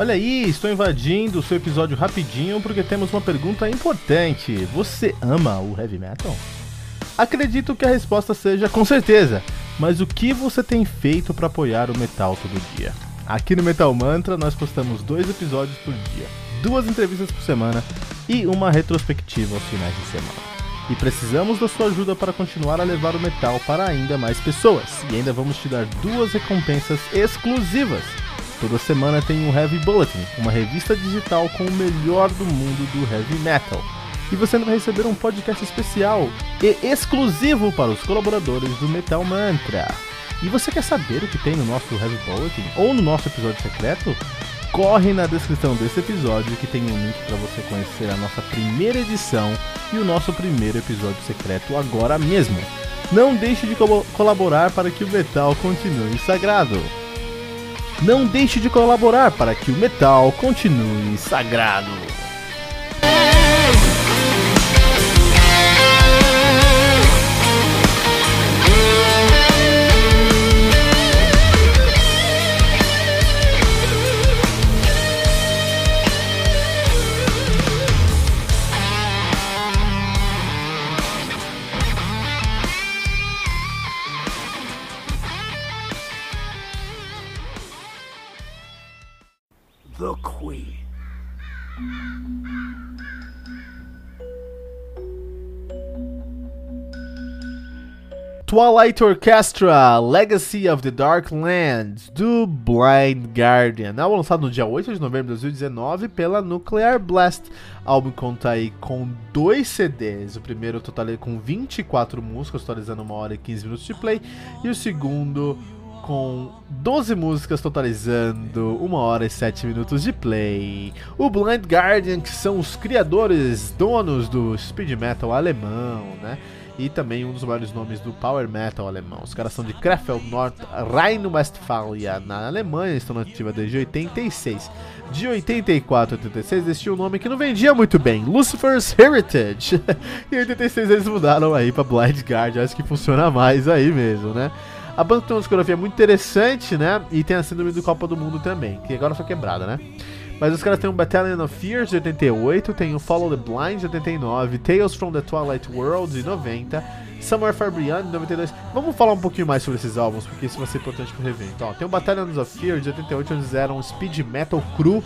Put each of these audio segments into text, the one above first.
Olha aí, estou invadindo o seu episódio rapidinho porque temos uma pergunta importante. Você ama o heavy metal? Acredito que a resposta seja com certeza, mas o que você tem feito para apoiar o metal todo dia? Aqui no Metal Mantra nós postamos dois episódios por dia, duas entrevistas por semana e uma retrospectiva aos finais de semana. E precisamos da sua ajuda para continuar a levar o metal para ainda mais pessoas. E ainda vamos te dar duas recompensas exclusivas. Toda semana tem o Heavy Bulletin, uma revista digital com o melhor do mundo do heavy metal. E você vai receber um podcast especial e exclusivo para os colaboradores do Metal Mantra. E você quer saber o que tem no nosso Heavy Bulletin ou no nosso episódio secreto? Corre na descrição desse episódio que tem um link para você conhecer a nossa primeira edição e o nosso primeiro episódio secreto agora mesmo. Não deixe de co colaborar para que o metal continue sagrado. Não deixe de colaborar para que o metal continue sagrado. Twilight Orchestra Legacy of the Dark Lands do Blind Guardian, álbum lançado no dia 8 de novembro de 2019 pela Nuclear Blast. O álbum conta aí com dois CDs, o primeiro total com 24 músicas, totalizando 1 hora e 15 minutos de play, e o segundo com 12 músicas totalizando 1 hora e 7 minutos de play. O Blind Guardian, que são os criadores, donos do speed metal alemão, né? E também um dos maiores nomes do power metal alemão. Os caras são de Krefeld, Nord Rhine-Westphalia, na Alemanha, estão nativa desde 86. De 84 a 86 existia um nome que não vendia muito bem, Lucifer's Heritage. em 86 eles mudaram aí pra Blind Guardian, acho que funciona mais aí mesmo, né? A banda tem uma discografia muito interessante, né? E tem a síndrome do Copa do Mundo também, que agora foi quebrada, né? Mas os caras têm um Battalion of Fears de 88, tem o Follow the Blind de 89, Tales from the Twilight World de 90, Somewhere Far Beyond de 92. Vamos falar um pouquinho mais sobre esses álbuns, porque isso vai ser importante pro evento. Ó, tem o Battalion of Fears de 88, onde eles eram um speed metal cru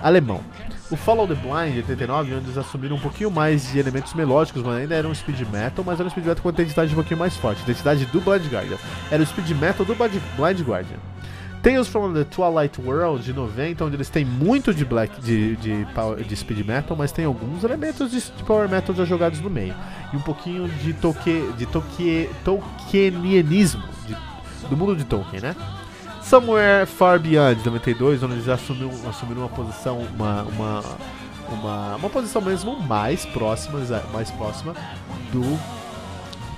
alemão. O Follow the Blind de 89, onde eles assumiram um pouquinho mais de elementos melódicos, mas ainda era um speed metal, mas era um speed metal com uma identidade um pouquinho mais forte, identidade do Blind Guardian. Era o speed metal do Blind Guardian. Tales from the Twilight World de 90, onde eles têm muito de black de, de, power, de speed metal, mas tem alguns elementos de, de, power metal já jogados no meio. E um pouquinho de toque de toque, tolkienianismo, de, do mundo de Tolkien, né? Somewhere Far Beyond, 92, onde eles assumiram, assumiram uma posição, uma, uma, uma, uma posição mesmo mais próxima, mais próxima do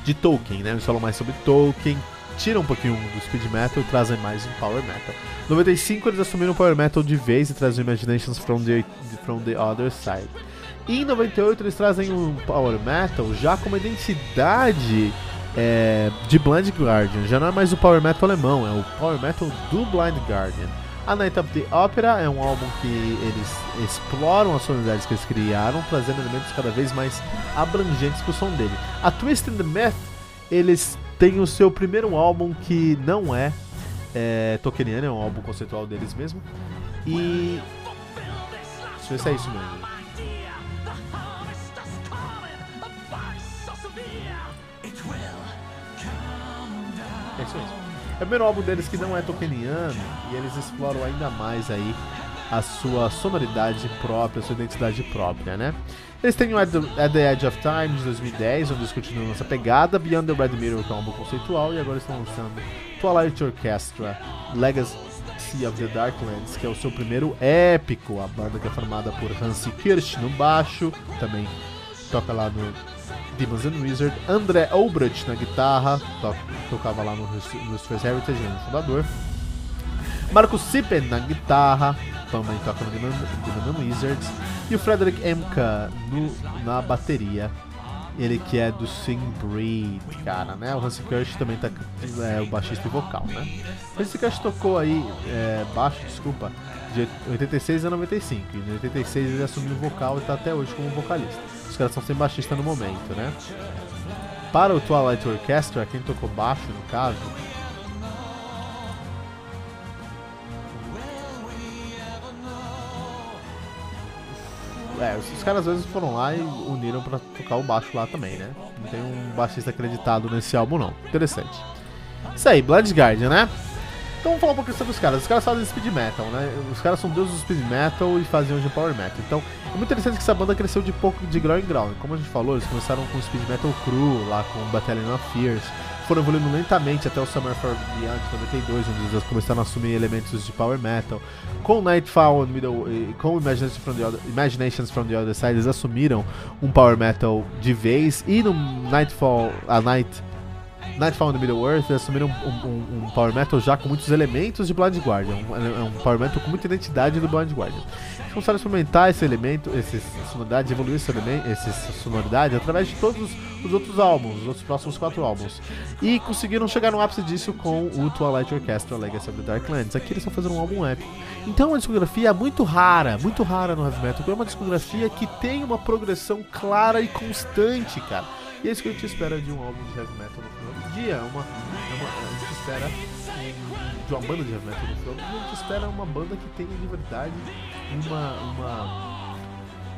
de Tolkien, né? Eles falam mais sobre Tolkien, tiram um pouquinho do speed metal e trazem mais um power metal. Em 95 eles assumiram o power metal de vez e trazem Imaginations from the, from the Other Side. E em 98 eles trazem um power metal já com uma identidade é, de Blind Guardian. Já não é mais o power metal alemão, é o power metal do Blind Guardian. A Night of the Opera é um álbum que eles exploram as sonoridades que eles criaram, trazendo elementos cada vez mais abrangentes para o som dele. A Twist in the Myth, eles têm o seu primeiro álbum que não é, é Tolkieniano, é um álbum conceitual deles mesmo. E. Deixa eu ver se é isso mesmo. É isso mesmo. É o primeiro álbum deles que não é Tolkieniano e eles exploram ainda mais aí a sua sonoridade própria, a sua identidade própria, né? Eles têm o At the, Edge of Time de 2010, onde eles continuam essa pegada, Beyond the Red Mirror, que é um álbum conceitual, e agora estão lançando Twilight Orchestra, Legacy of the Darklands, que é o seu primeiro épico, a banda que é formada por Hansi Kirsch no baixo, também toca lá no Demons and Wizard, André Obrecht na guitarra, to tocava lá no Lucifer's Heritage, no fundador, Marcos Sippen na guitarra, também toca no Demons and Wizards, e o Frederick Emka no, na bateria. Ele que é do Sing Breed, cara, né? O Hansi Kirsch também tá é, o baixista e vocal, né? O Hansi Kirsch tocou aí, é, baixo, desculpa, de 86 a 95. E em 86 ele assumiu o vocal e tá até hoje como vocalista. Os caras são sem baixista no momento, né? Para o Twilight Orchestra, quem tocou baixo no caso, É, os caras às vezes foram lá e uniram para tocar o baixo lá também, né? Não tem um baixista acreditado nesse álbum, não. Interessante. Isso aí, Blood Guardian, né? Então vamos falar um pouquinho sobre os caras. Os caras fazem speed metal, né? Os caras são deuses do speed metal e faziam de power metal. Então é muito interessante que essa banda cresceu de pouco de grau em grau. Como a gente falou, eles começaram com speed metal cru, lá com Battalion of Fears. Foram evoluindo lentamente até o Summer for Beyond 92, onde eles começaram a assumir elementos de power metal. Com Nightfall Middle, com Imaginations from, the Other, Imaginations from the Other Side, eles assumiram um power metal de vez. E no Nightfall, a Night Nightfall in Middle Earth, eles assumiram um, um, um, power metal já com muitos elementos de Blind Guardian. Um, um power metal com muita identidade do Blind Guardian. Eles começaram a experimentar esse elemento, essa sonoridade, evoluir esse elemento, essa sonoridade através de todos os outros álbuns, os próximos quatro álbuns. E conseguiram chegar no ápice disso com o Twilight Orchestra Legacy of the Darklands. Aqui eles estão fazendo um álbum épico. Então é uma discografia muito rara, muito rara no heavy metal. É uma discografia que tem uma progressão clara e constante, cara. E é isso que a gente espera de um álbum de heavy metal no final do dia. Uma, é uma, a gente espera de uma banda de heavy metal no final do dia. A gente espera uma banda que tenha de verdade uma, uma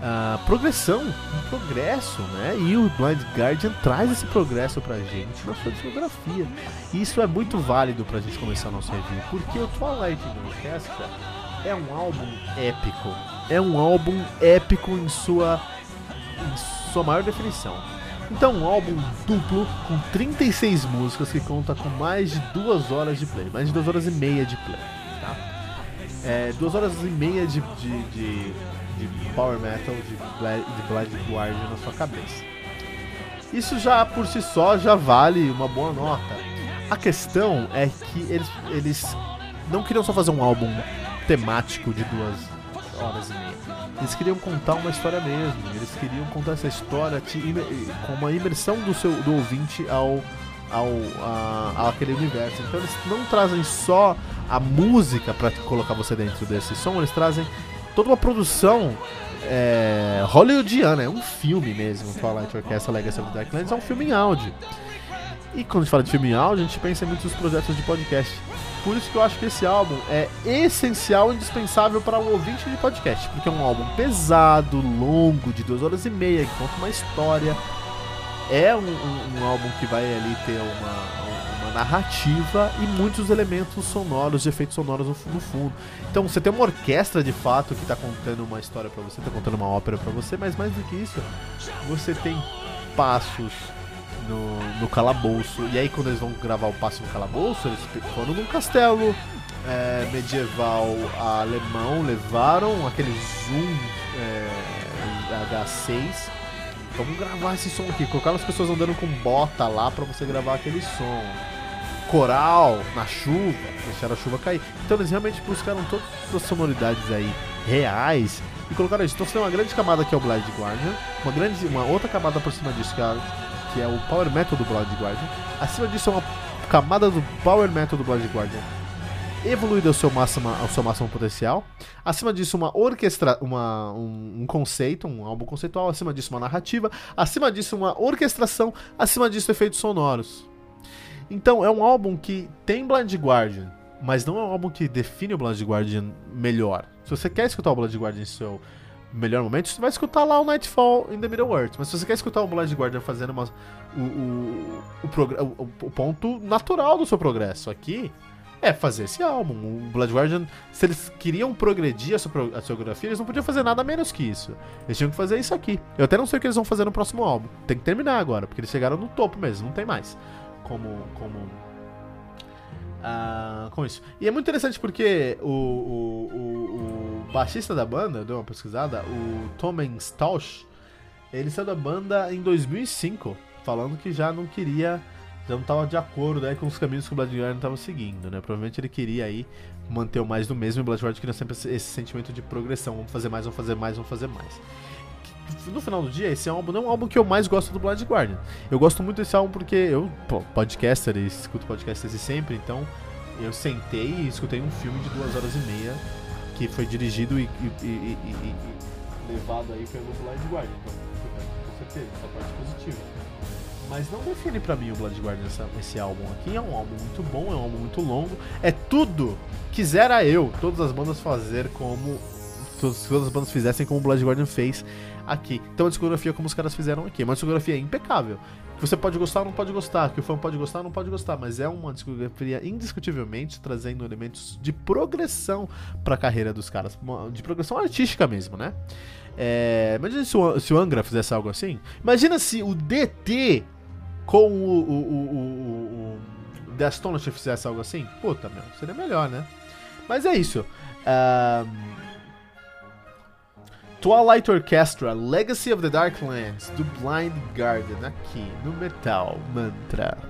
uh, progressão, um progresso, né? E o Blind Guardian traz esse progresso pra gente na sua discografia. E isso é muito válido pra gente começar nosso review, porque o Twilight Orchestra é um álbum épico. É um álbum épico em sua, em sua maior definição então, um álbum duplo com 36 músicas que conta com mais de duas horas de play, mais de duas horas e meia de play. Tá? É, duas horas e meia de, de, de, de power metal, de, de Blind Guardian na sua cabeça. Isso já por si só já vale uma boa nota. A questão é que eles, eles não queriam só fazer um álbum temático de duas horas e meia. Eles queriam contar uma história mesmo. Eles queriam contar essa história com uma imersão do seu do ouvinte ao ao a, aquele universo. Então eles não trazem só a música para colocar você dentro desse som, eles trazem toda uma produção é, hollywoodiana, é um filme mesmo. Twilight Orchestra Legacy of the Darklands é um filme em áudio. E quando a gente fala de filme em áudio, a gente pensa em muitos projetos de podcast. Por isso que eu acho que esse álbum é essencial e indispensável para o ouvinte de podcast, porque é um álbum pesado, longo, de duas horas e meia, que conta uma história. É um, um, um álbum que vai ali ter uma, narrativa e muitos elementos sonoros, de efeitos sonoros no, no fundo. Então você tem uma orquestra de fato que está contando uma história para você, está contando uma ópera para você, mas mais do que isso, você tem passos no, no calabouço. E aí quando eles vão gravar o passo no calabouço, eles foram num castelo é, medieval alemão, levaram aquele zoom é, H6. Vamos gravar esse som aqui. Colocaram as pessoas andando com bota lá para você gravar aquele som. Coral na chuva, deixaram a chuva cair. Então eles realmente buscaram todas as sonoridades aí reais e colocaram isso. Então você tem uma grande camada que é o Blind Guardian, uma grande, uma outra camada por cima disso que é que é o Power Metal do Blood Guardian. Acima disso é uma camada do Power Metal do Blood Guardian evoluída ao seu máximo, ao seu máximo potencial. Acima disso, uma orquestra, uma, um, um, conceito, um álbum conceitual. Acima disso, uma narrativa. Acima disso, uma orquestração. Acima disso, efeitos sonoros. Então, é um álbum que tem Blind Guardian, mas não é um álbum que define o Blind Guardian melhor. Se você quer escutar o Blind Guardian em seu melhor momento, você vai escutar lá o Nightfall in the Middle Earth. Mas se você quer escutar o Blind Guardian fazendo uma, o, o, o, o, ponto natural do seu progresso aqui, é fazer esse álbum. O Blood Guardian, se eles queriam progredir a sua, a sua biografia, eles não podiam fazer nada menos que isso. Eles tinham que fazer isso aqui. Eu até não sei o que eles vão fazer no próximo álbum. Tem que terminar agora, porque eles chegaram no topo mesmo, não tem mais. Como. como uh, com isso. E é muito interessante porque o, o, o, o baixista da banda, deu uma pesquisada, o Tomen Stausch, ele saiu da banda em 2005, falando que já não queria já não estava de acordo né, com os caminhos que o Blood Guardian estava seguindo, né? Provavelmente ele queria aí manter o mais do mesmo e o Blood queria sempre esse sentimento de progressão, vamos fazer mais, vamos fazer mais, vamos fazer mais. No final do dia, esse álbum não é um álbum que eu mais gosto do Blood Guardian. Eu gosto muito desse álbum porque eu, podcaster, e escuto podcasts sempre, então eu sentei e escutei um filme de duas horas e meia que foi dirigido e, e, e, e levado aí pelo Blood Guardian. Então, com certeza, essa parte positiva mas não define para mim o Blood Guardian essa, esse álbum aqui. É um álbum muito bom, é um álbum muito longo. É tudo quisera eu, todas as bandas fazer como. Todas as bandas fizessem como o Blood Guardian fez aqui. Então a discografia como os caras fizeram aqui. Uma discografia impecável. Que você pode gostar ou não pode gostar. Que o fã pode gostar ou não pode gostar. Mas é uma discografia indiscutivelmente trazendo elementos de progressão para a carreira dos caras. De progressão artística mesmo, né? É, imagina se o, se o Angra fizesse algo assim. Imagina se o DT com o, o, o, o, o The Astonishing fizesse algo assim, puta, meu, seria melhor, né? Mas é isso. Um, Twilight Orchestra, Legacy of the Darklands, do Blind Guardian, aqui no Metal Mantra.